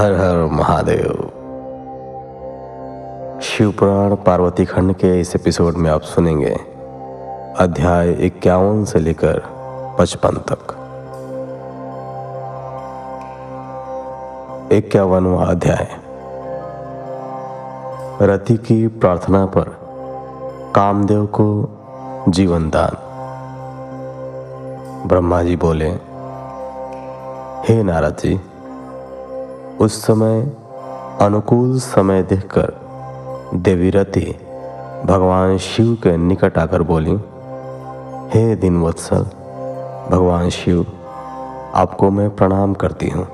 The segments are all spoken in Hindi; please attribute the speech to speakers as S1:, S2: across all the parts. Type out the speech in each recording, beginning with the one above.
S1: हर हर महादेव। शिवपुराण पार्वती खंड के इस एपिसोड में आप सुनेंगे अध्याय इक्यावन से लेकर पचपन तक। इक्यावनवा अध्याय। रति की प्रार्थना पर कामदेव को जीवन दान। ब्रह्मा जी बोले, हे नारद जी उस समय, अनुकूल समय देखकर देवी रति भगवान शिव के निकट आकर बोली, हे दिन वत्सल भगवान शिव, आपको मैं प्रणाम करती हूँ।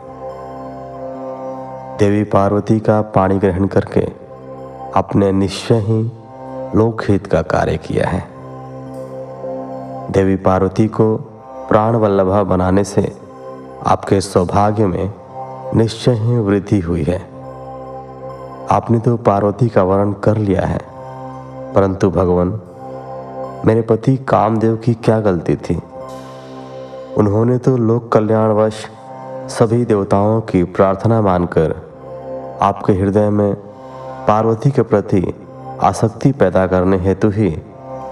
S1: देवी पार्वती का पाणी ग्रहण करके अपने निश्चय ही लोकहित का कार्य किया है। देवी पार्वती को प्राण वल्लभा बनाने से आपके सौभाग्य में निश्चय ही वृद्धि हुई है। आपने तो पार्वती का वर्णन कर लिया है। परंतु भगवान, मेरे पति कामदेव की क्या गलती थी? उन्होंने तो लोक कल्याणवश सभी देवताओं की प्रार्थना मानकर आपके हृदय में पार्वती के प्रति आसक्ति पैदा करने हेतु ही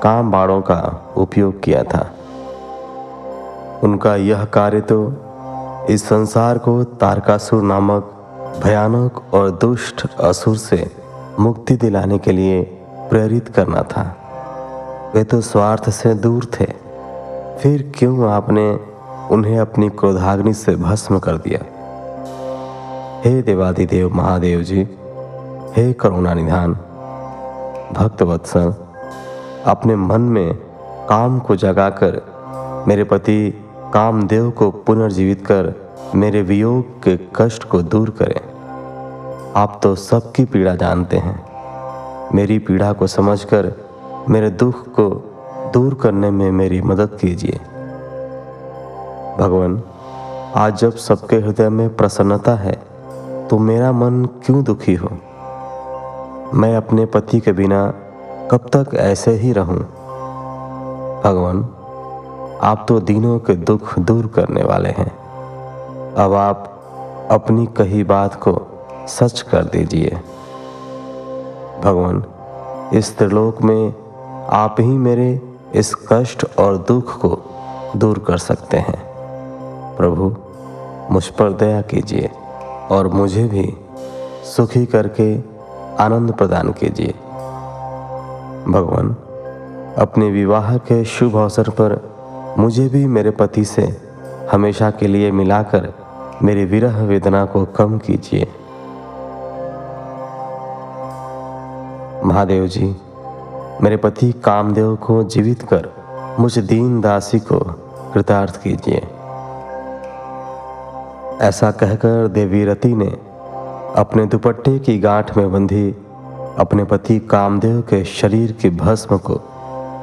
S1: काम बाड़ों का उपयोग किया था। उनका यह कार्य तो इस संसार को तारकासुर नामक भयानक और दुष्ट असुर से मुक्ति दिलाने के लिए प्रेरित करना था। वे तो स्वार्थ से दूर थे। फिर क्यों आपने उन्हें अपनी क्रोधाग्नि से भस्म कर दिया? हे देवादिदेव महादेव जी, हे करुणा निधान, भक्त वत्सल, अपने मन में काम को जगाकर मेरे पति कामदेव को पुनर्जीवित कर मेरे वियोग के कष्ट को दूर करें। आप तो सबकी पीड़ा जानते हैं। मेरी पीड़ा को समझकर, मेरे दुख को दूर करने में मेरी मदद कीजिए। भगवान, आज जब सबके हृदय में प्रसन्नता है तो मेरा मन क्यों दुखी हो? मैं अपने पति के बिना कब तक ऐसे ही रहूँ? भगवान आप तो दिनों के दुख दूर करने वाले हैं। अब आप अपनी कही बात को सच कर दीजिए। भगवान, इस त्रिलोक में आप ही मेरे इस कष्ट और दुख को दूर कर सकते हैं। प्रभु, मुझ पर दया कीजिए और मुझे भी सुखी करके आनंद प्रदान कीजिए। भगवान, अपने विवाह के शुभ अवसर पर मुझे भी मेरे पति से हमेशा के लिए मिलाकर मेरी विरह वेदना को कम कीजिए। महादेव जी, मेरे पति कामदेव को जीवित कर मुझ दीन दासी को कृतार्थ कीजिए। ऐसा कहकर देवी रति ने अपने दुपट्टे की गांठ में बंधी अपने पति कामदेव के शरीर की भस्म को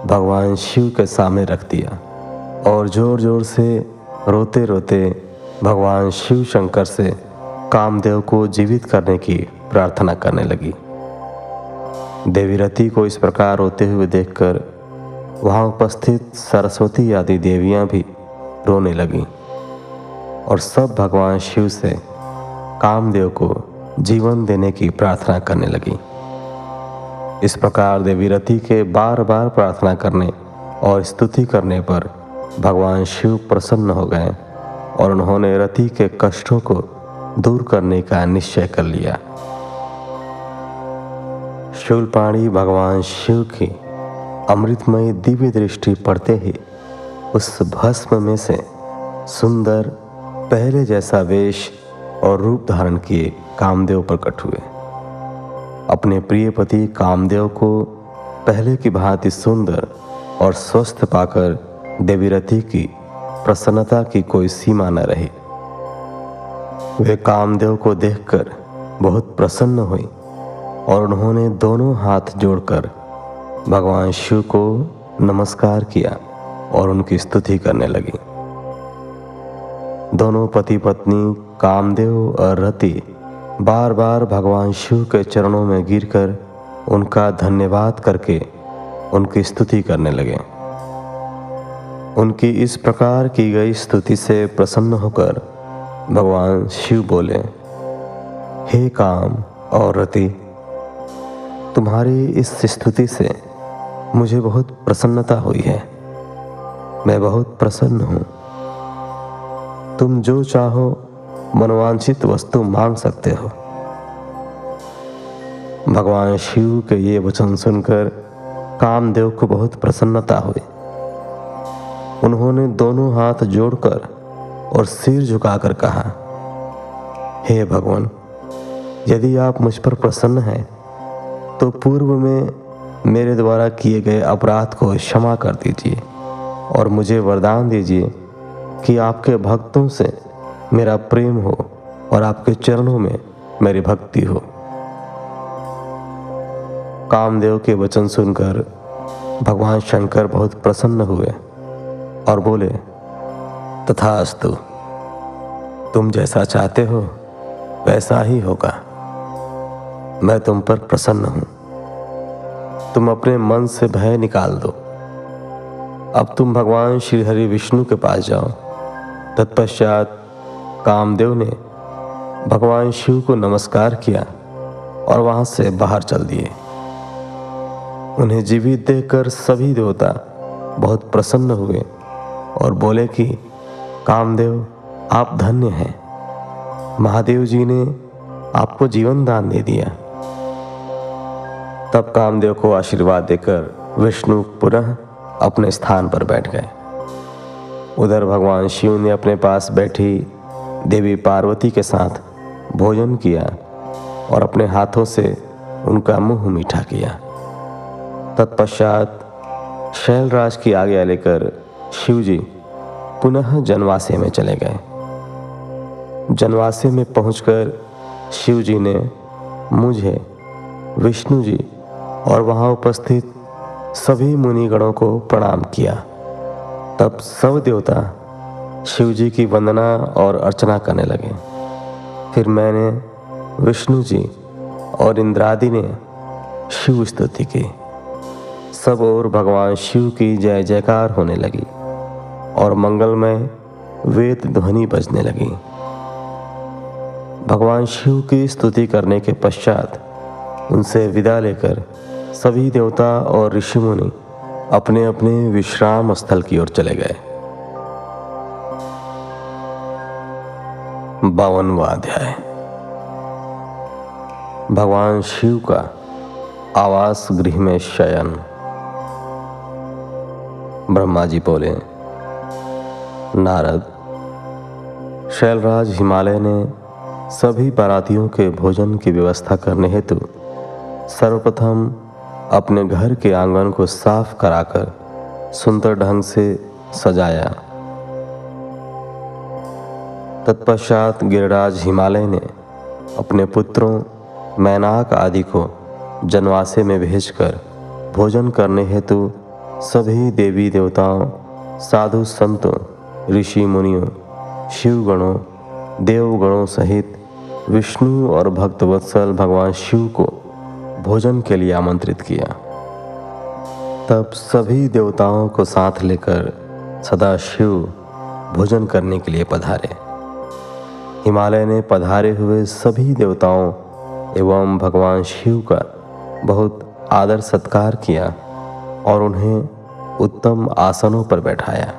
S1: भगवान शिव के सामने रख दिया। और ज़ोर ज़ोर से रोते रोते भगवान शिव शंकर से कामदेव को जीवित करने की प्रार्थना करने लगी। देवी रति को इस प्रकार रोते हुए देखकर वहाँ उपस्थित सरस्वती आदि देवियाँ भी रोने लगीं और सब भगवान शिव से कामदेव को जीवन देने की प्रार्थना करने लगी। इस प्रकार देवी रति के बार बार प्रार्थना करने और स्तुति करने पर भगवान शिव प्रसन्न हो गए और उन्होंने रति के कष्टों को दूर करने का निश्चय कर लिया। शूलपाणी भगवान शिव की अमृतमय दिव्य दृष्टि पड़ते ही उस भस्म में से सुंदर, पहले जैसा वेश और रूप धारण किए कामदेव प्रकट हुए। अपने प्रिय पति कामदेव को पहले की भांति सुंदर और स्वस्थ पाकर देवीरथी की प्रसन्नता की कोई सीमा न रही। वे कामदेव को देखकर बहुत प्रसन्न हुई और उन्होंने दोनों हाथ जोड़कर भगवान शिव को नमस्कार किया और उनकी स्तुति करने लगी। दोनों पति पत्नी कामदेव और रति बार बार भगवान शिव के चरणों में गिरकर उनका धन्यवाद करके उनकी स्तुति करने लगे। उनकी इस प्रकार की गई स्तुति से प्रसन्न होकर भगवान शिव बोले, हे काम और रति, तुम्हारी इस स्तुति से मुझे बहुत प्रसन्नता हुई है। मैं बहुत प्रसन्न हूँ। तुम जो चाहो मनोवांछित वस्तु मांग सकते हो। भगवान शिव के ये वचन सुनकर कामदेव को बहुत प्रसन्नता हुई। उन्होंने दोनों हाथ जोड़कर और सिर झुकाकर कहा, हे hey भगवान, यदि आप मुझ पर प्रसन्न हैं तो पूर्व में मेरे द्वारा किए गए अपराध को क्षमा कर दीजिए और मुझे वरदान दीजिए कि आपके भक्तों से मेरा प्रेम हो और आपके चरणों में मेरी भक्ति हो। कामदेव के वचन सुनकर भगवान शंकर बहुत प्रसन्न हुए। और बोले, तथास्तु, तुम जैसा चाहते हो, वैसा ही होगा। मैं तुम पर प्रसन्न हूँ। तुम अपने मन से भय निकाल दो। अब तुम भगवान श्री हरि विष्णु के पास जाओ। तत्पश्चात कामदेव ने भगवान शिव को नमस्कार किया और वहाँ से बाहर चल दिए। उन्हें जीवित देखकर सभी देवता बहुत प्रसन्न हुए। और बोले कि, कामदेव, आप धन्य हैं। महादेव जी ने आपको जीवन दान दे दिया। तब कामदेव को आशीर्वाद देकर विष्णु पुनः अपने स्थान पर बैठ गए। उधर भगवान शिव ने अपने पास बैठी देवी पार्वती के साथ भोजन किया और अपने हाथों से उनका मुँह मीठा किया। तत्पश्चात शैलराज की आज्ञा लेकर शिवजी पुनः जनवासे में चले गए। जनवासे में पहुंचकर शिवजी ने मुझे विष्णु जी और वहाँ उपस्थित सभी मुनिगणों को प्रणाम किया। तब सब देवता शिवजी की वंदना और अर्चना करने लगे। फिर मैंने विष्णु जी और इंद्रादि ने शिव स्तुति की। सब और भगवान शिव की जय जयकार होने लगी। और मंगलमय वेद ध्वनि बजने लगी। भगवान शिव की स्तुति करने के पश्चात उनसे विदा लेकर सभी देवता और ऋषि मुनि अपने अपने विश्राम स्थल की ओर चले गए। बावनवा अध्याय। भगवान शिव का आवास गृह में शयन। ब्रह्मा जी बोले नारद। शैलराज हिमालय ने सभी बारातियों के भोजन की व्यवस्था करने हेतु सर्वप्रथम अपने घर के आँगन को साफ़ कराकर सुंदर ढंग से सजाया। तत्पश्चात गिरिराज हिमालय ने अपने पुत्रों, मैनाक आदि को जनवासे में भेजकर भोजन करने हेतु सभी देवी देवताओं साधु संतों ऋषि मुनियों, शिवगणों, देवगणों सहित विष्णु और भक्तवत्सल भगवान शिव को भोजन के लिए आमंत्रित किया। तब सभी देवताओं को साथ लेकर सदा शिव भोजन करने के लिए पधारे। हिमालय ने पधारे हुए सभी देवताओं एवं भगवान शिव का बहुत आदर सत्कार किया और उन्हें उत्तम आसनों पर बैठाया।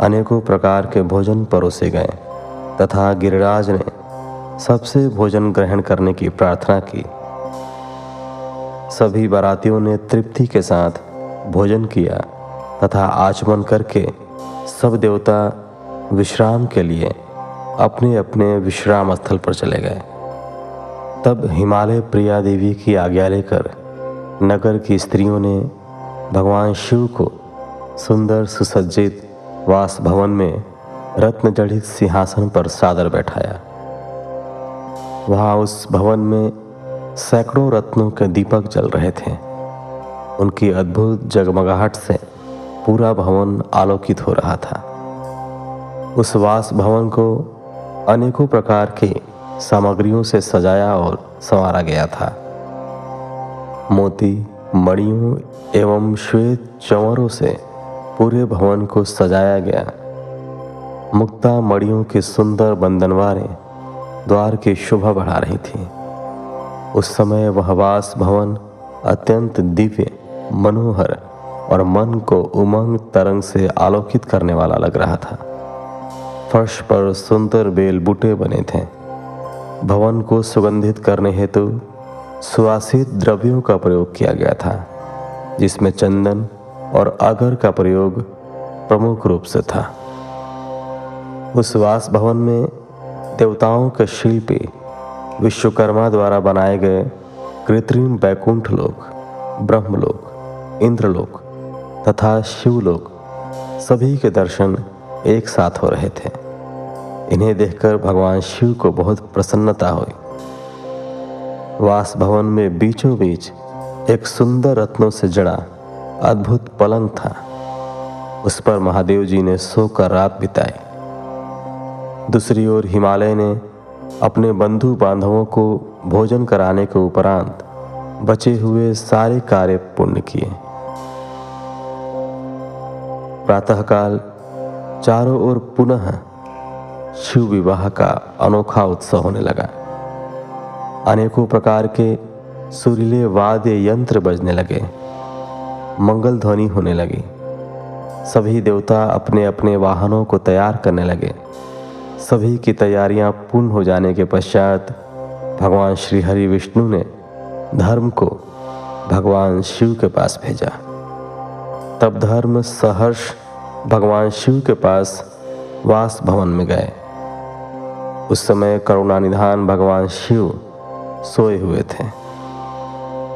S1: अनेकों प्रकार के भोजन परोसे गए, तथा गिरिराज ने सबसे भोजन ग्रहण करने की प्रार्थना की। सभी बारातियों ने तृप्ति के साथ भोजन किया, तथा आचमन करके सब देवता विश्राम के लिए अपने अपने विश्राम स्थल पर चले गए। तब हिमालय प्रिया देवी की आज्ञा लेकर नगर की स्त्रियों ने भगवान शिव को सुंदर सुसज्जित वास भवन में रत्न जड़ित सिंहासन पर सादर बैठाया। वहाँ उस भवन में सैकड़ों रत्नों के दीपक जल रहे थे। उनकी अद्भुत जगमगाहट से पूरा भवन आलोकित हो रहा था। उस वास भवन को अनेकों प्रकार की सामग्रियों से सजाया और संवारा गया था। मोती, मणियों एवं श्वेत चंवरों से पूरे भवन को सजाया गया। मुक्ता मड़ियों के सुंदर बंधनवारें द्वार की शोभा बढ़ा रही थी। उस समय वह वास भवन अत्यंत दिव्य, मनोहर और मन को उमंग तरंग से आलोकित करने वाला लग रहा था। फर्श पर सुंदर बेल बूटे बने थे। भवन को सुगंधित करने हेतु सुवासित द्रव्यों का प्रयोग किया गया था, जिसमें चंदन और अगर का प्रयोग प्रमुख रूप से था। उस वास भवन में देवताओं के शिल्पी विश्वकर्मा द्वारा बनाए गए कृत्रिम बैकुंठ लोक ब्रह्मलोक इंद्रलोक तथा शिवलोक सभी के दर्शन एक साथ हो रहे थे। इन्हें देखकर भगवान शिव को बहुत प्रसन्नता हुई। वास भवन में बीचों बीच एक सुंदर रत्नों से जड़ा अद्भुत पलंग था। उस पर महादेव जी ने सोकर रात बिताई। दूसरी ओर हिमालय ने अपने बंधु बांधवों को भोजन कराने के उपरांत बचे हुए सारे कार्य पूर्ण किए। प्रातःकाल चारों ओर पुनः शिव विवाह का अनोखा उत्सव होने लगा। अनेकों प्रकार के सुरीले वाद्य यंत्र बजने लगे। मंगल ध्वनि होने लगी। सभी देवता अपने अपने वाहनों को तैयार करने लगे। सभी की तैयारियाँ पूर्ण हो जाने के पश्चात भगवान श्री हरि विष्णु ने धर्म को भगवान शिव के पास भेजा। तब धर्म सहर्ष भगवान शिव के पास वास भवन में गए। उस समय करुणा निधान भगवान शिव सोए हुए थे।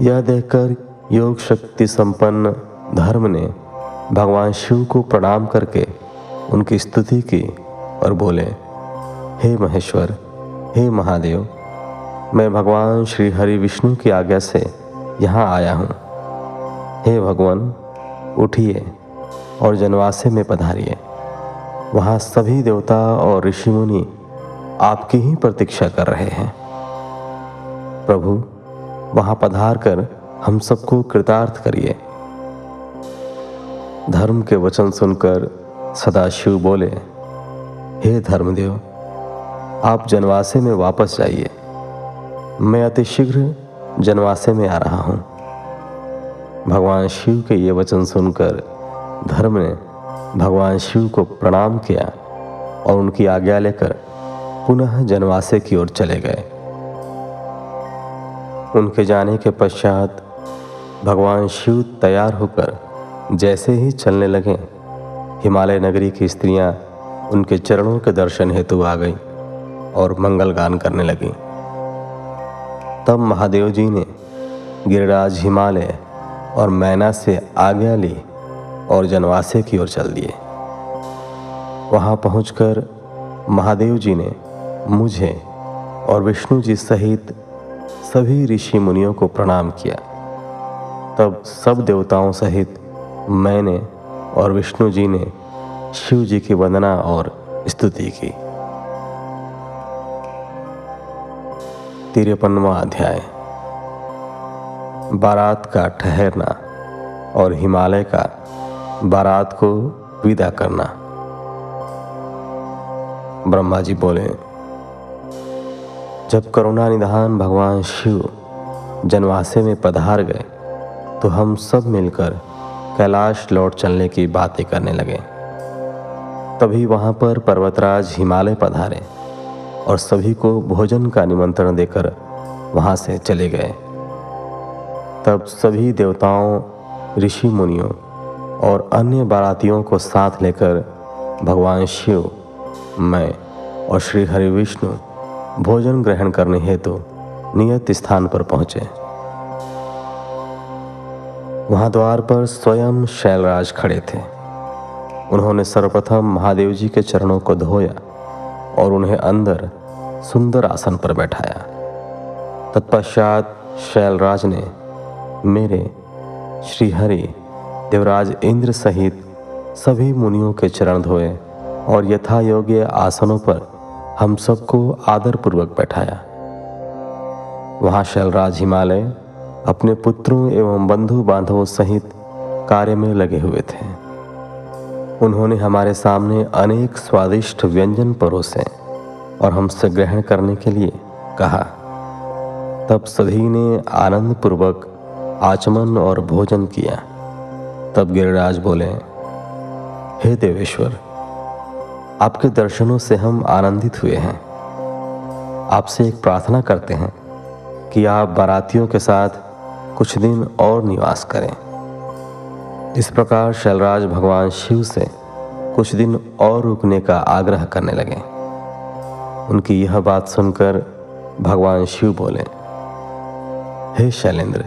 S1: यह देखकर योग शक्ति संपन्न धर्म ने भगवान शिव को प्रणाम करके उनकी स्तुति की और बोले, हे महेश्वर, हे महादेव, मैं भगवान श्री हरि विष्णु की आज्ञा से यहाँ आया हूँ। हे भगवान, उठिए और जनवासे में पधारिए। वहाँ सभी देवता और ऋषि मुनि आपकी ही प्रतीक्षा कर रहे हैं। प्रभु, वहाँ पधार कर हम सबको कृतार्थ करिए। धर्म के वचन सुनकर सदाशिव बोले, हे धर्मदेव, आप जनवासे में वापस जाइए। मैं अतिशीघ्र जनवासे में आ रहा हूँ। भगवान शिव के ये वचन सुनकर धर्म ने भगवान शिव को प्रणाम किया और उनकी आज्ञा लेकर पुनः जनवासे की ओर चले गए। उनके जाने के पश्चात भगवान शिव तैयार होकर जैसे ही चलने लगे, हिमालय नगरी की स्त्रियाँ उनके चरणों के दर्शन हेतु आ गई और मंगल गान करने लगी। तब महादेव जी ने गिरिराज हिमालय और मैना से आज्ञा ली और जनवासे की ओर चल दिए। वहाँ पहुंचकर महादेव जी ने मुझे और विष्णु जी सहित सभी ऋषि मुनियों को प्रणाम किया। तब सब देवताओं सहित मैंने और विष्णु जी ने शिव जी की वंदना और स्तुति की। तिरपनवा अध्याय। बारात का ठहरना और हिमालय का बारात को विदा करना। ब्रह्मा जी बोले, जब करुणा निधान भगवान शिव जनवासे में पधार गए तो हम सब मिलकर कैलाश लौट चलने की बातें करने लगे। तभी वहाँ पर पर्वतराज हिमालय पधारे और सभी को भोजन का निमंत्रण देकर वहाँ से चले गए। तब सभी देवताओं, ऋषि मुनियों और अन्य बारातियों को साथ लेकर भगवान शिव, मैं और श्री हरि विष्णु भोजन ग्रहण करने हेतु तो नियत स्थान पर पहुँचे। वहाँ द्वार पर स्वयं शैलराज खड़े थे। उन्होंने सर्वप्रथम महादेव जी के चरणों को धोया और उन्हें अंदर सुंदर आसन पर बैठाया। तत्पश्चात शैलराज ने मेरे श्रीहरि, देवराज इंद्र सहित सभी मुनियों के चरण धोए और यथा योग्य आसनों पर हम सबको आदरपूर्वक बैठाया। वहाँ शैलराज हिमालय अपने पुत्रों एवं बंधु बांधवों सहित कार्य में लगे हुए थे। उन्होंने हमारे सामने अनेक स्वादिष्ट व्यंजन परोसे और हमसे ग्रहण करने के लिए कहा। तब सभी ने आनंद पूर्वक आचमन और भोजन किया। तब गिरिराज बोले, हे देवेश्वर, आपके दर्शनों से हम आनंदित हुए हैं। आपसे एक प्रार्थना करते हैं कि आप बारातियों के साथ कुछ दिन और निवास करें। इस प्रकार शैलराज भगवान शिव से कुछ दिन और रुकने का आग्रह करने लगे। उनकी यह बात सुनकर भगवान शिव बोले, हे शैलेंद्र,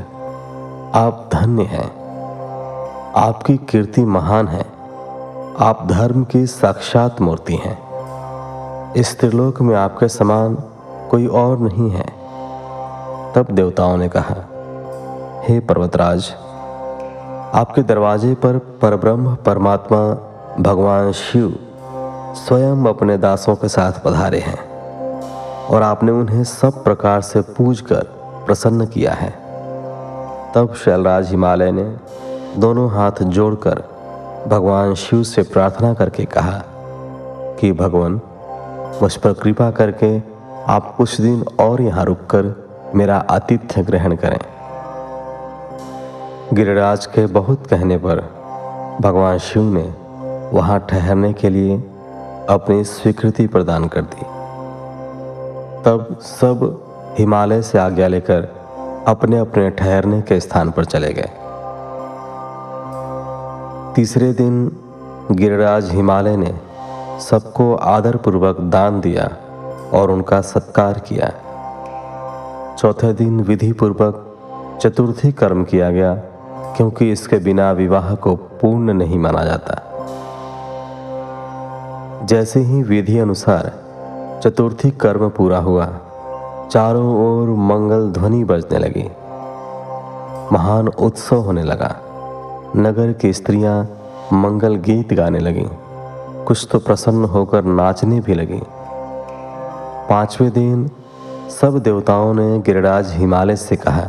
S1: आप धन्य हैं। आपकी कीर्ति महान है। आप धर्म की साक्षात मूर्ति हैं। इस त्रिलोक में आपके समान कोई और नहीं है। तब देवताओं ने कहा हे पर्वतराज, आपके दरवाजे पर परब्रह्म, परमात्मा, भगवान शिव स्वयं अपने दासों के साथ पधारे हैं और आपने उन्हें सब प्रकार से पूज कर प्रसन्न किया है। तब शैलराज हिमालय ने दोनों हाथ जोड़कर भगवान शिव से प्रार्थना करके कहा कि भगवान मुझ पर कृपा करके आप कुछ दिन और यहाँ रुककर मेरा आतिथ्य ग्रहण करें। गिरिराज के बहुत कहने पर भगवान शिव ने वहाँ ठहरने के लिए अपनी स्वीकृति प्रदान कर दी। तब सब हिमालय से आज्ञा लेकर अपने अपने ठहरने के स्थान पर चले गए। तीसरे दिन गिरिराज हिमालय ने सबको आदरपूर्वक दान दिया और उनका सत्कार किया। चौथे दिन विधि पूर्वक चतुर्थी कर्म किया गया क्योंकि इसके बिना विवाह को पूर्ण नहीं माना जाता। जैसे ही विधि अनुसार चतुर्थी कर्म पूरा हुआ, चारों ओर मंगल ध्वनि बजने लगी। महान उत्सव होने लगा। नगर की स्त्रियाँ मंगल गीत गाने लगी। कुछ तो प्रसन्न होकर नाचने भी लगी। पाँचवें दिन सब देवताओं ने गिरिराज हिमालय से कहा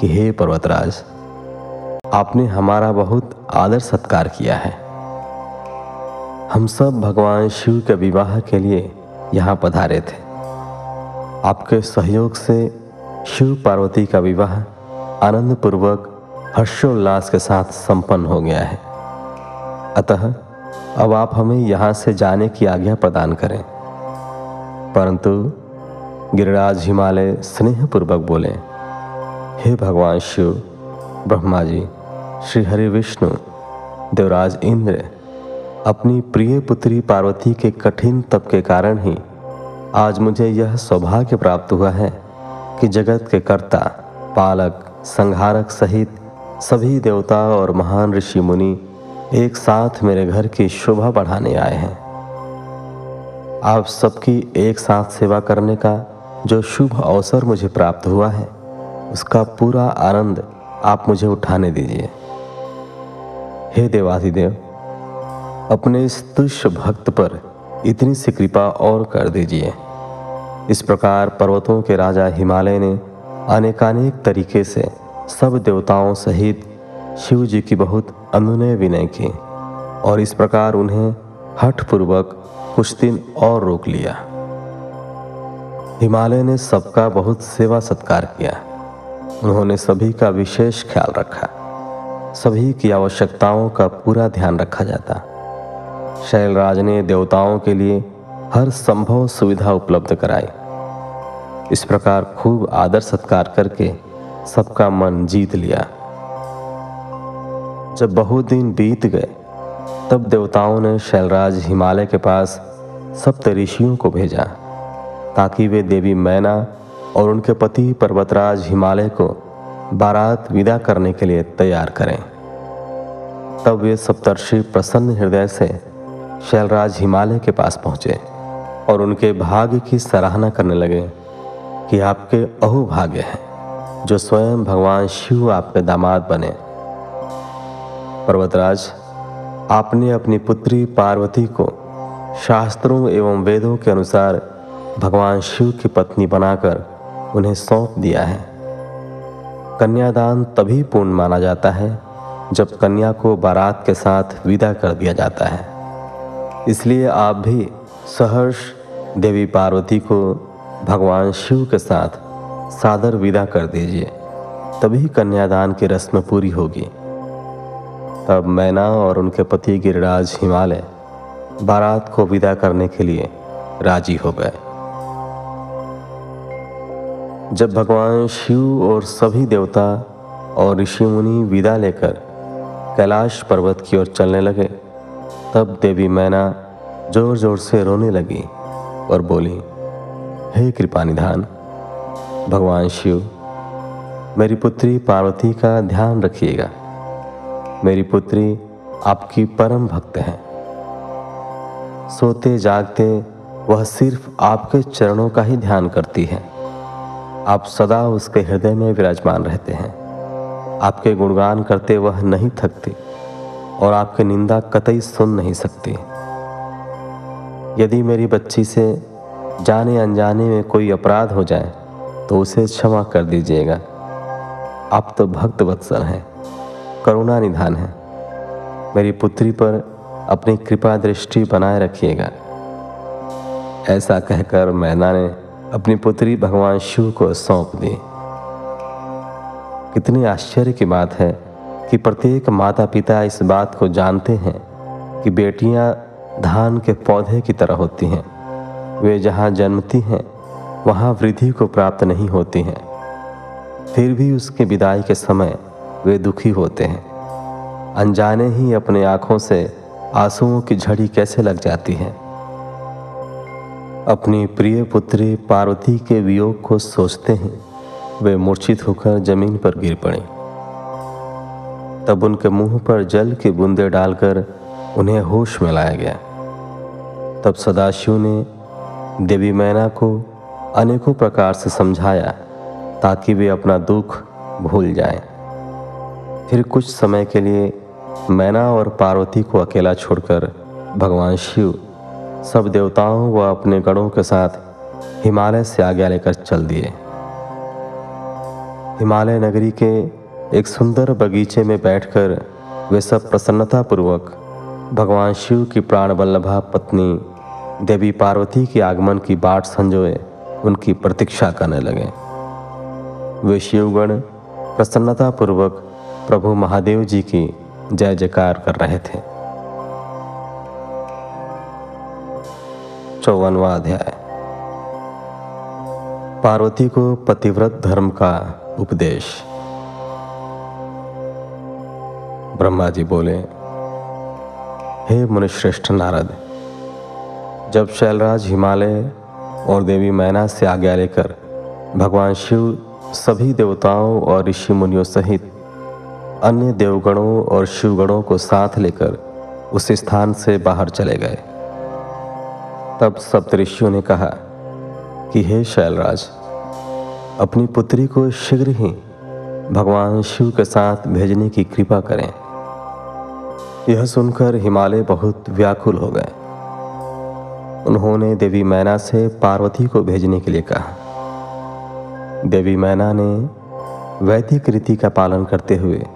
S1: कि, हे पर्वतराज आपने हमारा बहुत आदर सत्कार किया है। हम सब भगवान शिव के विवाह के लिए यहाँ पधारे थे। आपके सहयोग से शिव पार्वती का विवाह आनंद पूर्वक हर्षोल्लास के साथ संपन्न हो गया है। अतः अब आप हमें यहाँ से जाने की आज्ञा प्रदान करें। परंतु गिरिराज हिमालय स्नेहपूर्वक बोले, हे भगवान शिव, ब्रह्मा जी श्री हरि विष्णु, देवराज इंद्र, अपनी प्रिय पुत्री पार्वती के कठिन तप के कारण ही आज मुझे यह सौभाग्य प्राप्त हुआ है कि जगत के कर्ता, पालक, संहारक सहित सभी देवता और महान ऋषि मुनि एक साथ मेरे घर की शोभा बढ़ाने आए हैं। आप सबकी एक साथ सेवा करने का जो शुभ अवसर मुझे प्राप्त हुआ है, उसका पूरा आनंद आप मुझे उठाने दीजिए। हे देवाधिदेव, अपने इस तुष्य भक्त पर इतनी सी कृपा और कर दीजिए। इस प्रकार पर्वतों के राजा हिमालय ने अनेकानेक तरीके से सब देवताओं सहित शिव जी की बहुत अनुनय विनय की और इस प्रकार उन्हें हठपूर्वक कुछ दिन और रोक लिया। हिमालय ने सबका बहुत सेवा सत्कार किया। उन्होंने सभी का विशेष ख्याल रखा। सभी की आवश्यकताओं का पूरा ध्यान रखा जाता। शैलराज ने देवताओं के लिए हर संभव सुविधा उपलब्ध कराई। इस प्रकार खूब आदर सत्कार करके सबका मन जीत लिया। जब बहुत दिन बीत गए, तब देवताओं ने शैलराज हिमालय के पास सप्त ऋषियों को भेजा, ताकि वे देवी मैना और उनके पति पर्वतराज हिमालय को बारात विदा करने के लिए तैयार करें। तब वे सप्तर्षि प्रसन्न हृदय से शैलराज हिमालय के पास पहुँचे और उनके भाग्य की सराहना करने लगे कि आपके अहोभाग्य हैं, जो स्वयं भगवान शिव आपके दामाद बने। पर्वतराज, आपने अपनी पुत्री पार्वती को शास्त्रों एवं वेदों के अनुसार भगवान शिव की पत्नी बनाकर उन्हें सौंप दिया है। कन्यादान तभी पूर्ण माना जाता है, जब कन्या को बारात के साथ विदा कर दिया जाता है। इसलिए आप भी सहर्ष देवी पार्वती को भगवान शिव के साथ सादर विदा कर दीजिए, तभी कन्यादान की रस्म पूरी होगी। तब मैना और उनके पति गिरिराज हिमालय बारात को विदा करने के लिए राज़ी हो गए। जब भगवान शिव और सभी देवता और ऋषि मुनि विदा लेकर कैलाश पर्वत की ओर चलने लगे, तब देवी मैना ज़ोर ज़ोर से रोने लगी और बोली, हे कृपा निधान, भगवान शिव, मेरी पुत्री पार्वती का ध्यान रखिएगा। मेरी पुत्री आपकी परम भक्त है। सोते जागते वह सिर्फ़ आपके चरणों का ही ध्यान करती है। आप सदा उसके हृदय में विराजमान रहते हैं। आपके गुणगान करते वह नहीं थकती और आपकी निंदा कतई सुन नहीं सकती। यदि मेरी बच्ची से जाने अनजाने में कोई अपराध हो जाए तो उसे क्षमा कर दीजिएगा। आप तो भक्त वत्सल हैं, करुणा निधान है। मेरी पुत्री पर अपनी कृपा दृष्टि बनाए रखिएगा। ऐसा कहकर मैना ने अपनी पुत्री भगवान शिव को सौंप दी। कितनी आश्चर्य की बात है कि प्रत्येक माता पिता इस बात को जानते हैं कि बेटियाँ धान के पौधे की तरह होती हैं। वे जहाँ जन्मती हैं, वहाँ वृद्धि को प्राप्त नहीं होती हैं। फिर भी उसके विदाई के समय वे दुखी होते हैं। अनजाने ही अपने आँखों से आंसुओं की झड़ी कैसे लग जाती है? अपनी प्रिय पुत्री पार्वती के वियोग को सोचते हैं। वे मूर्छित होकर ज़मीन पर गिर पड़े। तब उनके मुँह पर जल की बूंदे डालकर उन्हें होश में लाया गया। तब सदाशिव ने देवी मैना को अनेकों प्रकार से समझाया ताकि वे अपना दुख भूल जाएँ। फिर कुछ समय के लिए मैना और पार्वती को अकेला छोड़कर भगवान शिव सब देवताओं व अपने गणों के साथ हिमालय से आज्ञा लेकर चल दिए। हिमालय नगरी के एक सुंदर बगीचे में बैठकर वे सब प्रसन्नतापूर्वक भगवान शिव की प्राण वल्लभा पत्नी देवी पार्वती के आगमन की बाट संजोए उनकी प्रतीक्षा करने लगे। वे शिवगण प्रसन्नतापूर्वक प्रभु महादेव जी की जय जयकार कर रहे थे। चौवनवा अध्याय। पार्वती को पतिव्रत धर्म का उपदेश। ब्रह्मा जी बोले, हे मुनिश्रेष्ठ नारद, जब शैलराज हिमालय और देवी मैना से आज्ञा लेकर भगवान शिव सभी देवताओं और ऋषि मुनियों सहित अन्य देवगणों और शिवगणों को साथ लेकर उस स्थान से बाहर चले गए तब सप्तऋषियों ने कहा कि हे शैलराज, अपनी पुत्री को शीघ्र ही भगवान शिव के साथ भेजने की कृपा करें। यह सुनकर हिमालय बहुत व्याकुल हो गए। उन्होंने देवी मैना से पार्वती को भेजने के लिए कहा। देवी मैना ने वैदिक रीति का पालन करते हुए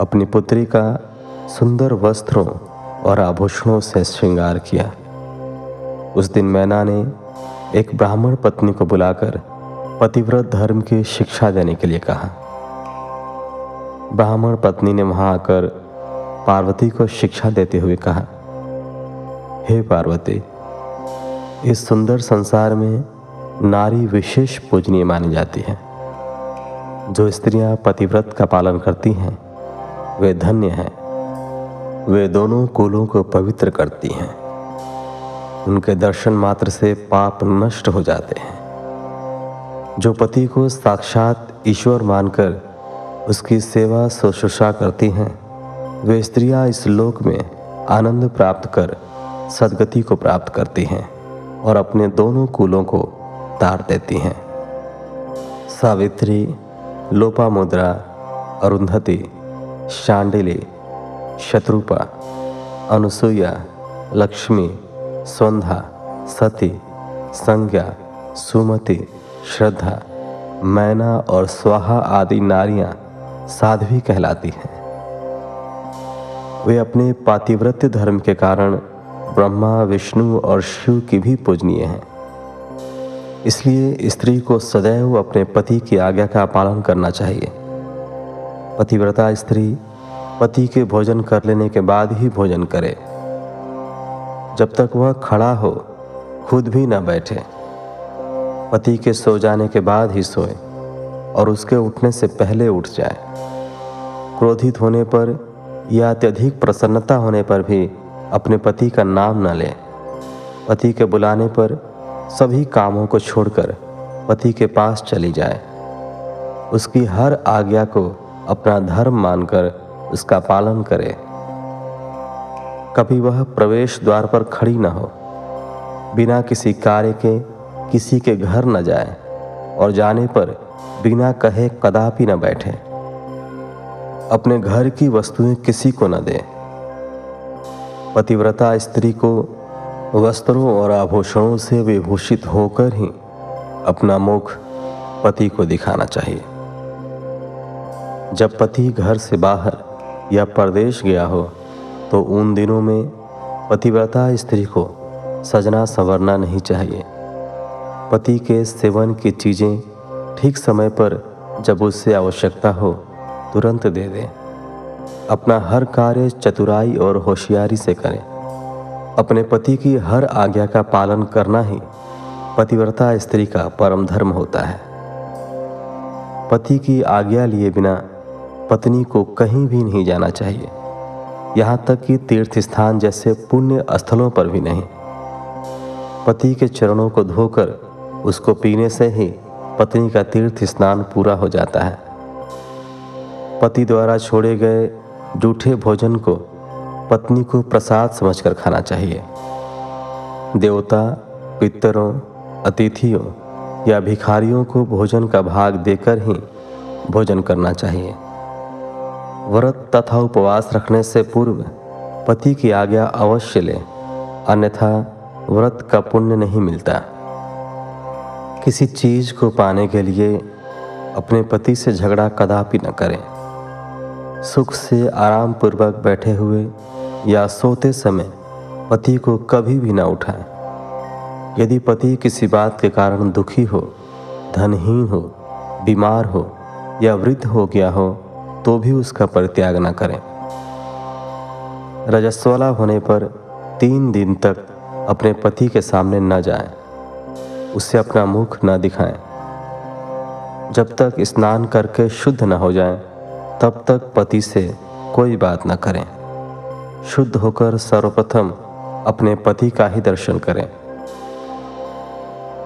S1: अपनी पुत्री का सुंदर वस्त्रों और आभूषणों से श्रृंगार किया। उस दिन मैना ने एक ब्राह्मण पत्नी को बुलाकर पतिव्रत धर्म की शिक्षा देने के लिए कहा। ब्राह्मण पत्नी ने वहाँ आकर पार्वती को शिक्षा देते हुए कहा, हे पार्वती, इस सुंदर संसार में नारी विशेष पूजनीय मानी जाती है। जो स्त्रियाँ पतिव्रत का पालन करती हैं, वे धन्य हैं। वे दोनों कुलों को पवित्र करती हैं। उनके दर्शन मात्र से पाप नष्ट हो जाते हैं। जो पति को साक्षात ईश्वर मानकर उसकी सेवा शुश्रूषा करती हैं, वे स्त्रियाँ इस लोक में आनंद प्राप्त कर सदगति को प्राप्त करती हैं और अपने दोनों कुलों को तार देती हैं। सावित्री, लोपामुद्रा, अरुंधति शांडिली शत्रुपा, अनुसुईया, लक्ष्मी सौंधा सती, संज्ञा, सुमति, श्रद्धा, मैना और स्वाहा आदि नारियाँ साध्वी कहलाती हैं। वे अपने पातिव्रत्य धर्म के कारण ब्रह्मा, विष्णु और शिव की भी पूजनीय हैं। इसलिए स्त्री को सदैव अपने पति की आज्ञा का पालन करना चाहिए। पतिव्रता स्त्री पति के भोजन कर लेने के बाद ही भोजन करे। जब तक वह खड़ा हो, खुद भी न बैठे। पति के सो जाने के बाद ही सोए और उसके उठने से पहले उठ जाए। क्रोधित होने पर या अत्यधिक प्रसन्नता होने पर भी अपने पति का नाम न ले। पति के बुलाने पर सभी कामों को छोड़कर पति के पास चली जाए। उसकी हर आज्ञा को अपना धर्म मानकर उसका पालन करे। कभी वह प्रवेश द्वार पर खड़ी न हो। बिना किसी कार्य के किसी के घर न जाए और जाने पर बिना कहे कदापि न बैठे। अपने घर की वस्तुएँ किसी को न दे। पतिव्रता स्त्री को वस्त्रों और आभूषणों से विभूषित होकर ही अपना मुख पति को दिखाना चाहिए। जब पति घर से बाहर या परदेश गया हो तो उन दिनों में पतिव्रता स्त्री को सजना संवरना नहीं चाहिए। पति के सेवन की चीज़ें ठीक समय पर जब उससे आवश्यकता हो, तुरंत दे दें। अपना हर कार्य चतुराई और होशियारी से करें। अपने पति की हर आज्ञा का पालन करना ही पतिव्रता स्त्री का परम धर्म होता है। पति की आज्ञा लिए बिना पत्नी को कहीं भी नहीं जाना चाहिए। यहाँ तक कि तीर्थ स्थान जैसे पुण्य स्थलों पर भी नहीं। पति के चरणों को धोकर उसको पीने से ही पत्नी का तीर्थ स्नान पूरा हो जाता है। पति द्वारा छोड़े गए जूठे भोजन को पत्नी को प्रसाद समझकर खाना चाहिए। देवता, पितरों, अतिथियों या भिखारियों को भोजन का भाग देकर ही भोजन करना चाहिए। व्रत तथा उपवास रखने से पूर्व पति की आज्ञा अवश्य ले, अन्यथा व्रत का पुण्य नहीं मिलता। किसी चीज़ को पाने के लिए अपने पति से झगड़ा कदापि न करें। सुख से आराम पूर्वक बैठे हुए या सोते समय पति को कभी भी न उठाएँ। यदि पति किसी बात के कारण दुखी हो, धनहीन हो, बीमार हो या वृद्ध हो गया हो तो भी उसका परित्याग न करें। रजस्वला होने पर तीन दिन तक अपने पति के सामने न जाएँ, उससे अपना मुख न दिखाएँ। जब तक स्नान करके शुद्ध न हो जाएँ, तब तक पति से कोई बात न करें। शुद्ध होकर सर्वप्रथम अपने पति का ही दर्शन करें।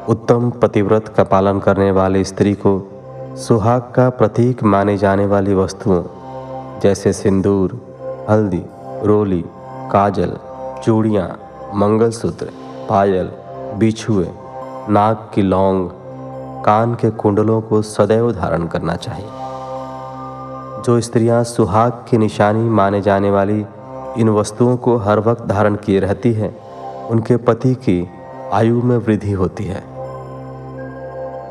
S1: उत्तम पतिव्रत का पालन करने वाली स्त्री को सुहाग का प्रतीक माने जाने वाली वस्तुओं, जैसे सिंदूर, हल्दी, रोली, काजल, चूड़ियाँ, मंगलसूत्र, पायल, बिछुए नाक की लौंग, कान के कुंडलों को सदैव धारण करना चाहिए। जो स्त्रियाँ सुहाग की निशानी माने जाने वाली इन वस्तुओं को हर वक्त धारण किए रहती हैं, उनके पति की आयु में वृद्धि होती है।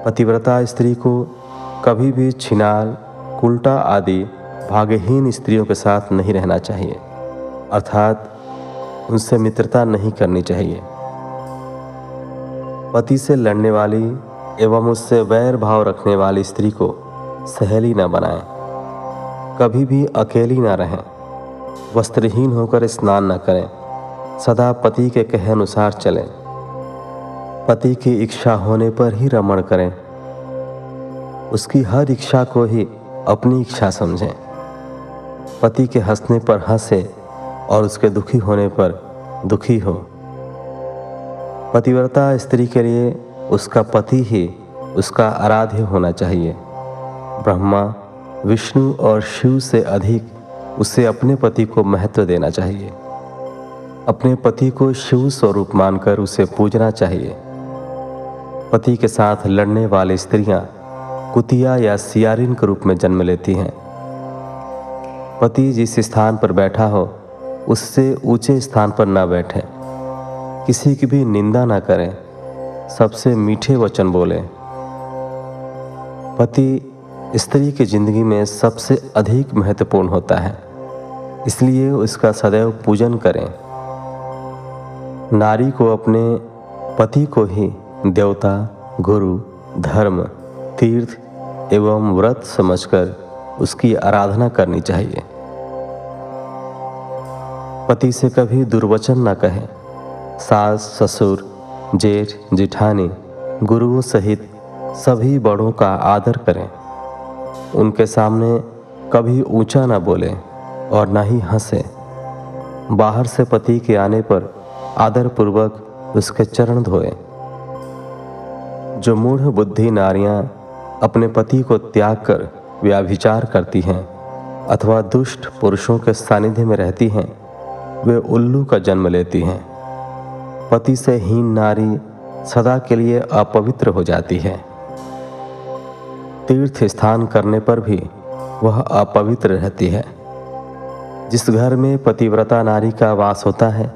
S1: पतिव्रता स्त्री को कभी भी छिनाल उल्टा आदि भाग्यहीन स्त्रियों के साथ नहीं रहना चाहिए। अर्थात, उनसे मित्रता नहीं करनी चाहिए। पति से लड़ने वाली एवं उससे वैर भाव रखने वाली स्त्री को सहेली न बनाएँ। कभी भी अकेली न रहें। वस्त्रहीन होकर स्नान न करें। सदा पति के कहे अनुसार चलें। पति की इच्छा होने पर ही रमण करें। उसकी हर इच्छा को ही अपनी इच्छा समझें। पति के हंसने पर हंसे और उसके दुखी होने पर दुखी हो। पतिव्रता स्त्री के लिए उसका पति ही उसका आराध्य होना चाहिए। ब्रह्मा, विष्णु और शिव से अधिक उसे अपने पति को महत्व देना चाहिए। अपने पति को शिव स्वरूप मानकर उसे पूजना चाहिए। पति के साथ लड़ने वाली स्त्रियाँ कुतिया या सियारिन के रूप में जन्म लेती हैं। पति जिस स्थान पर बैठा हो, उससे ऊँचे स्थान पर ना बैठे। किसी की भी निंदा ना करें, सबसे मीठे वचन बोले। पति स्त्री की ज़िंदगी में सबसे अधिक महत्वपूर्ण होता है, इसलिए उसका सदैव पूजन करें। नारी को अपने पति को ही देवता, गुरु, धर्म तीर्थ एवं व्रत समझकर उसकी आराधना करनी चाहिए। पति से कभी दुर्वचन न कहें। सास, ससुर, जेठ, जिठानी, गुरुओं सहित सभी बड़ों का आदर करें। उनके सामने कभी ऊँचा ना बोलें और ना ही हंसें। बाहर से पति के आने पर आदरपूर्वक उसके चरण धोएँ। जो मूढ़ बुद्धि नारियाँ अपने पति को त्याग कर व्याभिचार करती हैं, अथवा दुष्ट पुरुषों के सानिध्य में रहती हैं, वे उल्लू का जन्म लेती हैं। पति से हीन नारी सदा के लिए अपवित्र हो जाती है। तीर्थ स्थान करने पर भी वह अपवित्र रहती है। जिस घर में पतिव्रता नारी का वास होता है,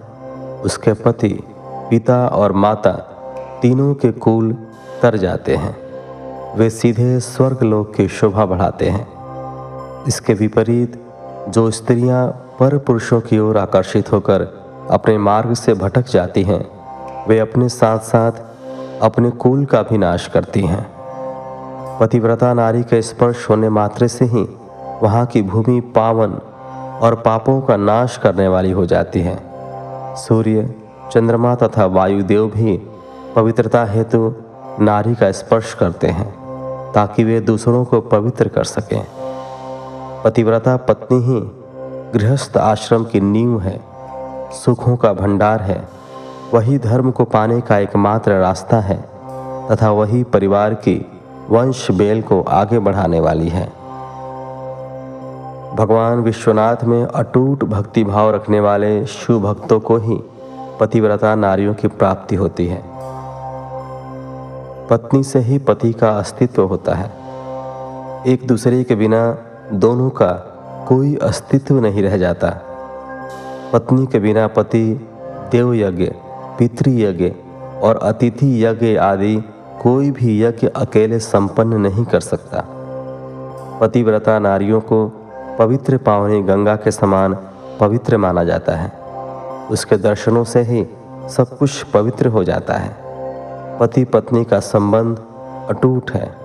S1: उसके पति, पिता और माता तीनों के कुल तर जाते हैं। वे सीधे स्वर्ग लोक की शोभा बढ़ाते हैं। इसके विपरीत, जो स्त्रियाँ पर पुरुषों की ओर आकर्षित होकर अपने मार्ग से भटक जाती हैं, वे अपने साथ साथ अपने कुल का भी नाश करती हैं। पतिव्रता नारी के स्पर्श होने मात्र से ही वहाँ की भूमि पावन और पापों का नाश करने वाली हो जाती है। सूर्य, चंद्रमा तथा वायुदेव भी पवित्रता हेतु नारी का स्पर्श करते हैं। ताकि वे दूसरों को पवित्र कर सकें। पतिव्रता पत्नी ही गृहस्थ आश्रम की नींव है, सुखों का भंडार है, वही धर्म को पाने का एकमात्र रास्ता है, तथा वही परिवार की वंश बेल को आगे बढ़ाने वाली है। भगवान विश्वनाथ में अटूट भक्ति भाव रखने वाले शिव भक्तों को ही पतिव्रता नारियों की प्राप्ति होती है। पत्नी से ही पति का अस्तित्व होता है। एक दूसरे के बिना दोनों का कोई अस्तित्व नहीं रह जाता। पत्नी के बिना पति देव यज्ञ पितृयज्ञ और अतिथि यज्ञ आदि कोई भी यज्ञ अकेले संपन्न नहीं कर सकता। पतिव्रता नारियों को पवित्र पावनी गंगा के समान पवित्र माना जाता है। उसके दर्शनों से ही सब कुछ पवित्र हो जाता है। पति पत्नी का संबंध अटूट है।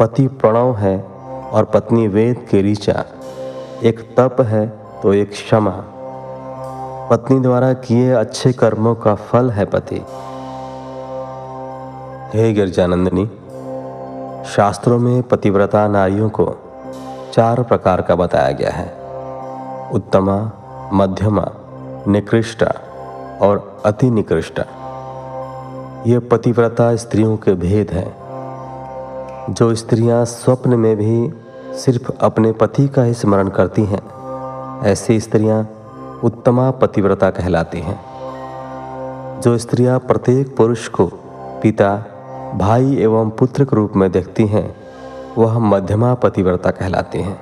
S1: पति प्रणव है और पत्नी वेद के ऋचा। एक तप है तो एक क्षमा। पत्नी द्वारा किए अच्छे कर्मों का फल है पति। हे गिरजानंदिनी, शास्त्रों में पतिव्रता नारियों को चार प्रकार का बताया गया है। उत्तमा, मध्यमा, निकृष्टा और अति निकृष्टा ये पतिव्रता स्त्रियों के भेद हैं। जो स्त्रियाँ स्वप्न में भी सिर्फ़ अपने पति का ही स्मरण करती हैं, ऐसी स्त्रियाँ उत्तमा पतिव्रता कहलाती हैं। जो स्त्रियाँ प्रत्येक पुरुष को पिता, भाई एवं पुत्र के रूप में देखती हैं, वह मध्यमा पतिव्रता कहलाती हैं।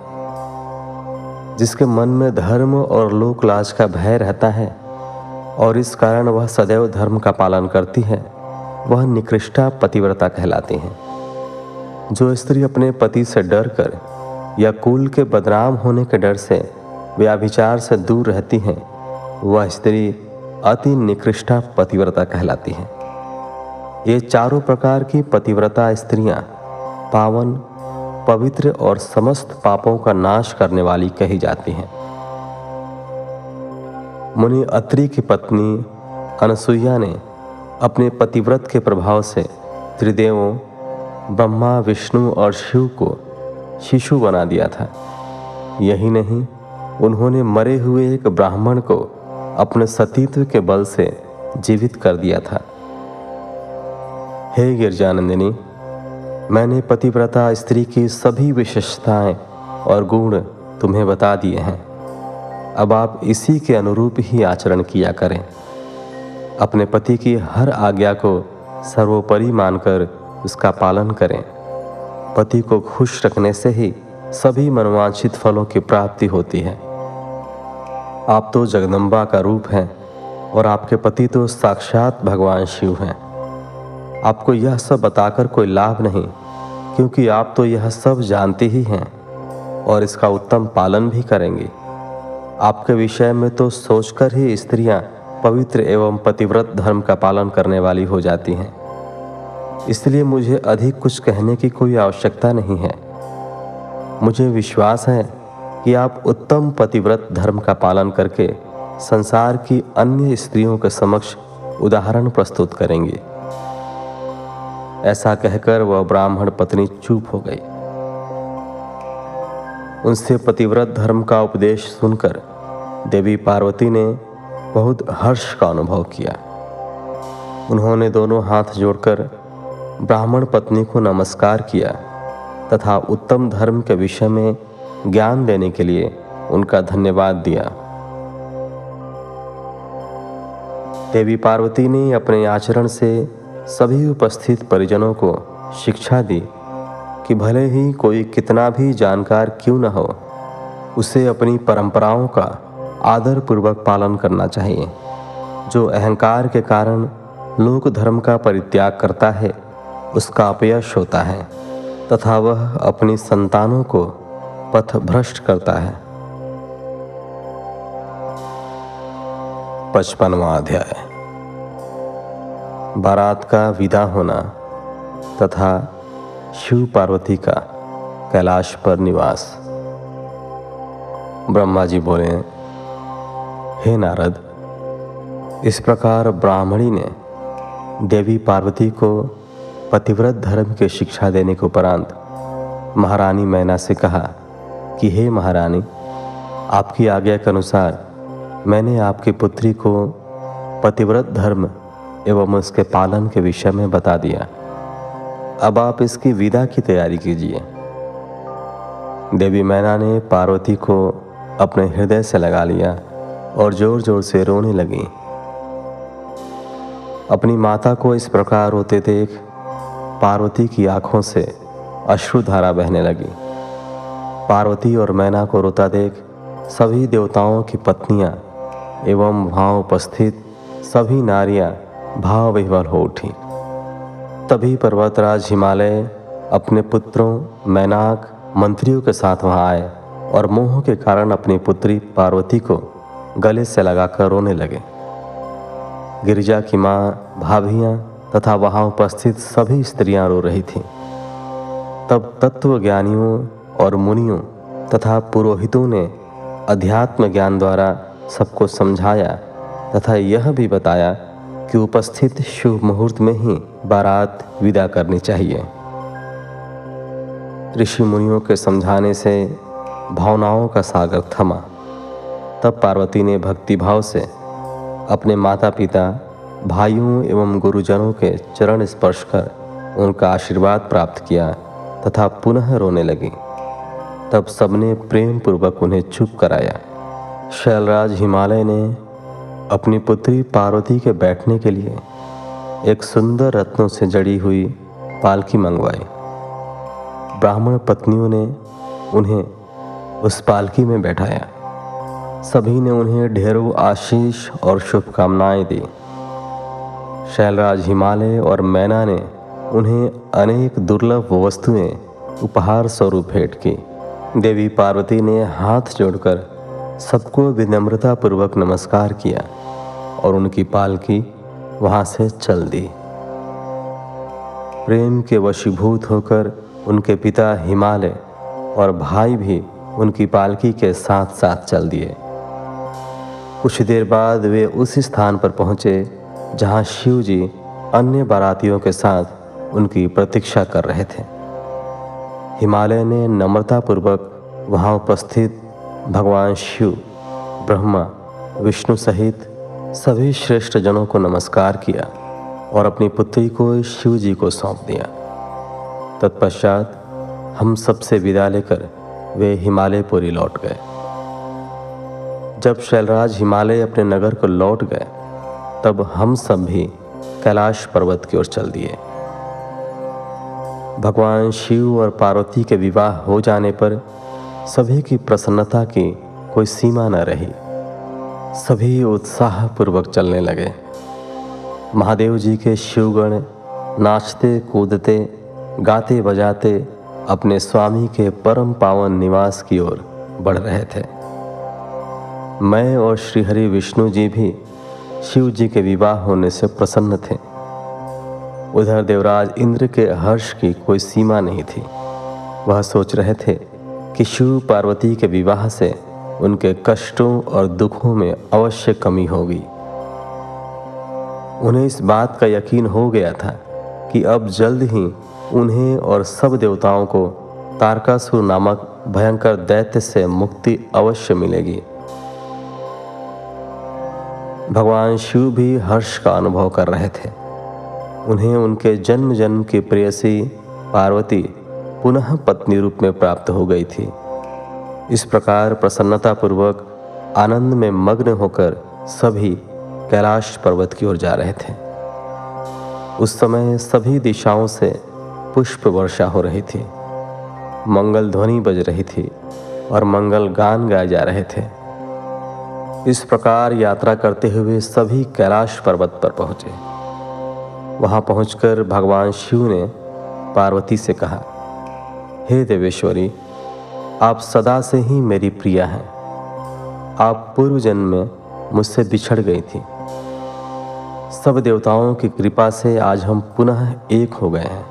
S1: जिसके मन में धर्म और लोकलाज का भय रहता है, और इस कारण वह सदैव धर्म का पालन करती है। वह निकृष्टा पतिव्रता कहलाती हैं। जो स्त्री अपने पति से डर कर या कुल के बदनाम होने के डर से व्याभिचार से दूर रहती हैं, वह स्त्री अति निकृष्टा पतिव्रता कहलाती हैं। ये चारों प्रकार की पतिव्रता स्त्रियाँ पावन, पवित्र और समस्त पापों का नाश करने वाली कही जाती हैं। मुनि अत्रि की पत्नी अनसुईया ने अपने पतिव्रत के प्रभाव से त्रिदेवों, ब्रह्मा, विष्णु और शिव को शिशु बना दिया था। यही नहीं, उन्होंने मरे हुए एक ब्राह्मण को अपने सतीत्व के बल से जीवित कर दिया था। हे गिरजानंदिनी, मैंने पतिव्रता स्त्री की सभी विशेषताएँ और गुण तुम्हें बता दिए हैं। अब आप इसी के अनुरूप ही आचरण किया करें। अपने पति की हर आज्ञा को सर्वोपरि मानकर उसका पालन करें। पति को खुश रखने से ही सभी मनोवांछित फलों की प्राप्ति होती है। आप तो जगदम्बा का रूप हैं और आपके पति तो साक्षात भगवान शिव हैं। आपको यह सब बताकर कोई लाभ नहीं, क्योंकि आप तो यह सब जानते ही हैं और इसका उत्तम पालन भी करेंगे। आपके विषय में तो सोचकर ही स्त्रियाँ पवित्र एवं पतिव्रत धर्म का पालन करने वाली हो जाती हैं। इसलिए मुझे अधिक कुछ कहने की कोई आवश्यकता नहीं है। मुझे विश्वास है कि आप उत्तम पतिव्रत धर्म का पालन करके संसार की अन्य स्त्रियों के समक्ष उदाहरण प्रस्तुत करेंगे। ऐसा कहकर वह ब्राह्मण पत्नी चुप हो गई। उनसे पतिव्रत धर्म का उपदेश सुनकर देवी पार्वती ने बहुत हर्ष का अनुभव किया। उन्होंने दोनों हाथ जोड़कर ब्राह्मण पत्नी को नमस्कार किया तथा उत्तम धर्म के विषय में ज्ञान देने के लिए उनका धन्यवाद दिया। देवी पार्वती ने अपने आचरण से सभी उपस्थित परिजनों को शिक्षा दी कि भले ही कोई कितना भी जानकार क्यों न हो, उसे अपनी परंपराओं का आदर पूर्वक पालन करना चाहिए। जो अहंकार के कारण लोक धर्म का परित्याग करता है, उसका अपयश होता है, तथा वह अपनी संतानों को पथ भ्रष्ट करता है। पचपनवा अध्याय। बारात का विदा होना तथा शिव पार्वती का कैलाश पर निवास। ब्रह्मा जी बोले हे नारद, इस प्रकार ब्राह्मणी ने देवी पार्वती को पतिव्रत धर्म की शिक्षा देने के उपरांत महारानी मैना से कहा कि, हे महारानी, आपकी आज्ञा के अनुसार मैंने आपकी पुत्री को पतिव्रत धर्म एवं उसके पालन के विषय में बता दिया। अब आप इसकी विदा की तैयारी कीजिए। देवी मैना ने पार्वती को अपने हृदय से लगा लिया और ज़ोर ज़ोर से रोने लगी। अपनी माता को इस प्रकार रोते देख पार्वती की आँखों से अश्रुधारा बहने लगी। पार्वती और मैना को रोता देख सभी देवताओं की पत्नियाँ एवं वहाँ उपस्थित सभी नारियाँ भाव विह्वल हो उठी। तभी पर्वतराज हिमालय अपने पुत्रों, मैनाक, मंत्रियों के साथ वहाँ आए और मोह के कारण अपनी पुत्री पार्वती को गले से लगाकर रोने लगे। गिरिजा की माँ, भाभियाँ तथा वहाँ उपस्थित सभी स्त्रियाँ रो रही थीं। तब तत्व ज्ञानियों और मुनियों तथा पुरोहितों ने अध्यात्म ज्ञान द्वारा सबको समझाया तथा यह भी बताया कि उपस्थित शुभ मुहूर्त में ही बारात विदा करनी चाहिए। ऋषि मुनियों के समझाने से भावनाओं का सागर थमा। तब पार्वती ने भक्तिभाव से अपने माता पिता भाइयों एवं गुरुजनों के चरण स्पर्श कर उनका आशीर्वाद प्राप्त किया तथा पुनः रोने लगी। तब सबने प्रेम पूर्वक उन्हें चुप कराया शैलराज हिमालय ने अपनी पुत्री पार्वती के बैठने के लिए एक सुंदर रत्नों से जड़ी हुई पालकी मंगवाई। ब्राह्मण पत्नियों ने उन्हें उस पालकी में बैठाया। सभी ने उन्हें ढेरों आशीष और शुभकामनाएँ दी। शैलराज हिमालय और मैना ने उन्हें अनेक दुर्लभ वस्तुएँ उपहार स्वरूप भेंट की। देवी पार्वती ने हाथ जोड़कर सबको विनम्रता पूर्वक नमस्कार किया और उनकी पालकी वहाँ से चल दी। प्रेम के वशीभूत होकर उनके पिता हिमालय और भाई भी उनकी पालकी के साथ साथ चल दिए। कुछ देर बाद वे उस स्थान पर पहुँचे, जहाँ शिव जी अन्य बारातियों के साथ उनकी प्रतीक्षा कर रहे थे। हिमालय ने नम्रतापूर्वक वहाँ उपस्थित भगवान शिव, ब्रह्मा, विष्णु सहित सभी श्रेष्ठ जनों को नमस्कार किया और अपनी पुत्री को शिव जी को सौंप दिया। तत्पश्चात हम सबसे विदा लेकर वे हिमालयपुरी लौट गए। जब शैलराज हिमालय अपने नगर को लौट गए, तब हम सब भी कैलाश पर्वत की ओर चल दिए। भगवान शिव और पार्वती के विवाह हो जाने पर सभी की प्रसन्नता की कोई सीमा न रही। सभी उत्साहपूर्वक चलने लगे। महादेव जी के शिवगण नाचते, कूदते गाते बजाते अपने स्वामी के परम पावन निवास की ओर बढ़ रहे थे। मैं और श्रीहरि विष्णु जी भी शिव जी के विवाह होने से प्रसन्न थे। उधर देवराज इंद्र के हर्ष की कोई सीमा नहीं थी। वह सोच रहे थे कि शिव पार्वती के विवाह से उनके कष्टों और दुखों में अवश्य कमी होगी। उन्हें इस बात का यकीन हो गया था कि अब जल्द ही उन्हें और सब देवताओं को तारकासुर नामक भयंकर दैत्य से मुक्ति अवश्य मिलेगी। भगवान शिव भी हर्ष का अनुभव कर रहे थे। उन्हें उनके जन्म जन्म की प्रेयसी पार्वती पुनः पत्नी रूप में प्राप्त हो गई थी। इस प्रकार प्रसन्नतापूर्वक आनंद में मग्न होकर सभी कैलाश पर्वत की ओर जा रहे थे। उस समय सभी दिशाओं से पुष्प वर्षा हो रही थी। मंगल ध्वनि बज रही थी और मंगल गान गाए जा रहे थे। इस प्रकार यात्रा करते हुए सभी कैलाश पर्वत पर पहुँचे। वहाँ पहुंचकर भगवान शिव ने पार्वती से कहा, हे देवेश्वरी, आप सदा से ही मेरी प्रिया हैं। आप पूर्व जन्म में मुझसे बिछड़ गई थी। सब देवताओं की कृपा से आज हम पुनः एक हो गए हैं।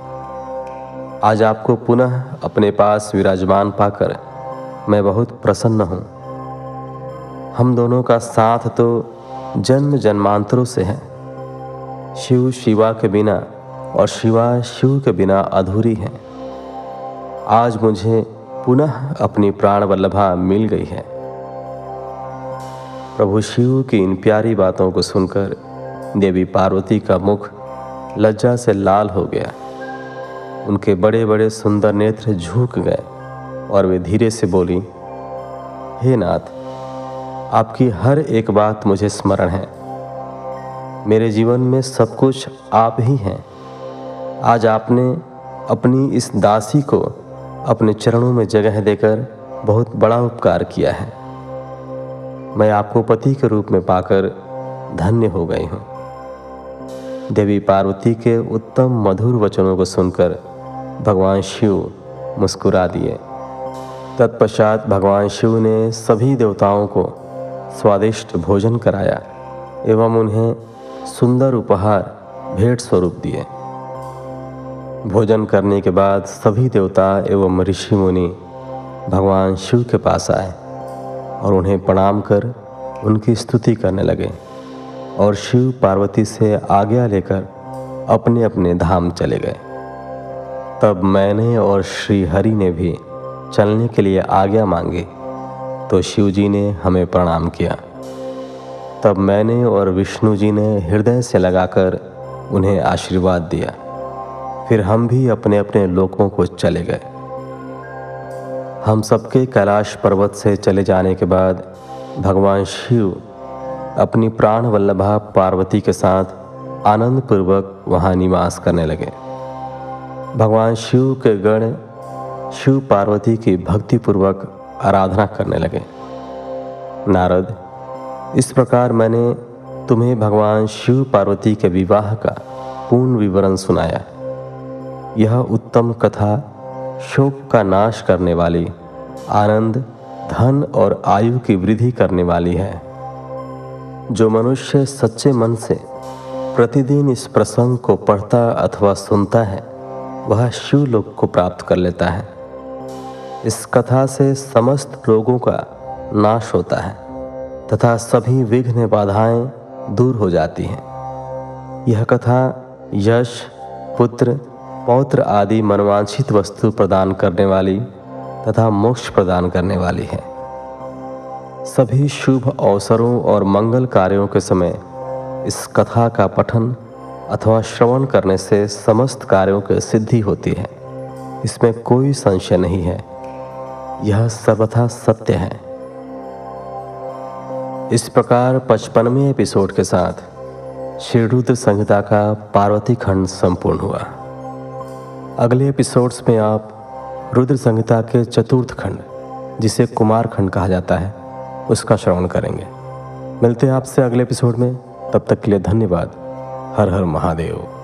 S1: आज आपको पुनः अपने पास विराजमान पाकर मैं बहुत प्रसन्न हूँ। हम दोनों का साथ तो जन्म जन्मांतरों से है। शिव शिवा के बिना और शिवा शिव के बिना अधूरी है। आज मुझे पुनः अपनी प्राण वल्लभा मिल गई है। प्रभु शिव की इन प्यारी बातों को सुनकर देवी पार्वती का मुख लज्जा से लाल हो गया। उनके बड़े बड़े सुंदर नेत्र झुक गए और वे धीरे से बोली, हे नाथ आपकी हर एक बात मुझे स्मरण है। मेरे जीवन में सब कुछ आप ही हैं। आज आपने अपनी इस दासी को अपने चरणों में जगह देकर बहुत बड़ा उपकार किया है। मैं आपको पति के रूप में पाकर धन्य हो गई हूँ। देवी पार्वती के उत्तम मधुर वचनों को सुनकर भगवान शिव मुस्कुरा दिए। तत्पश्चात भगवान शिव ने सभी देवताओं को स्वादिष्ट भोजन कराया एवं उन्हें सुंदर उपहार, भेंट स्वरूप दिए। भोजन करने के बाद सभी देवता एवं ऋषि मुनि भगवान शिव के पास आए और उन्हें प्रणाम कर उनकी स्तुति करने लगे और शिव पार्वती से आज्ञा लेकर अपने अपने धाम चले गए। तब मैंने और श्री हरि ने भी चलने के लिए आज्ञा मांगी। तो शिव जी ने हमें प्रणाम किया। तब मैंने और विष्णु जी ने हृदय से लगाकर उन्हें आशीर्वाद दिया। फिर हम भी अपने अपने लोगों को चले गए। हम सबके कैलाश पर्वत से चले जाने के बाद भगवान शिव अपनी प्राण वल्लभा पार्वती के साथ आनंद पूर्वक वहाँ निवास करने लगे। भगवान शिव के गण, शिव पार्वती की भक्तिपूर्वक आराधना करने लगे। नारद, इस प्रकार मैंने तुम्हें भगवान शिव पार्वती के विवाह का पूर्ण विवरण सुनाया। यह उत्तम कथा शोक का नाश करने वाली, आनंद, धन और आयु की वृद्धि करने वाली है। जो मनुष्य सच्चे मन से प्रतिदिन इस प्रसंग को पढ़ता अथवा सुनता है, वह शिवलोक को प्राप्त कर लेता है। इस कथा से समस्त रोगों का नाश होता है, तथा सभी विघ्न बाधाएँ दूर हो जाती हैं। यह कथा यश, पुत्र, पौत्र आदि मनवांछित वस्तु प्रदान करने वाली तथा मोक्ष प्रदान करने वाली है। सभी शुभ अवसरों और मंगल कार्यों के समय इस कथा का पठन अथवा श्रवण करने से समस्त कार्यों की सिद्धि होती है। इसमें कोई संशय नहीं है। यह सर्वथा सत्य है। इस प्रकार पचपनवें एपिसोड के साथ श्री रुद्र संहिता का पार्वती खंड संपूर्ण हुआ। अगले एपिसोड्स में आप रुद्र संहिता के चतुर्थ खंड, जिसे कुमार खंड कहा जाता है, उसका श्रवण करेंगे। मिलते हैं आपसे अगले एपिसोड में, तब तक के लिए धन्यवाद। हर हर महादेव।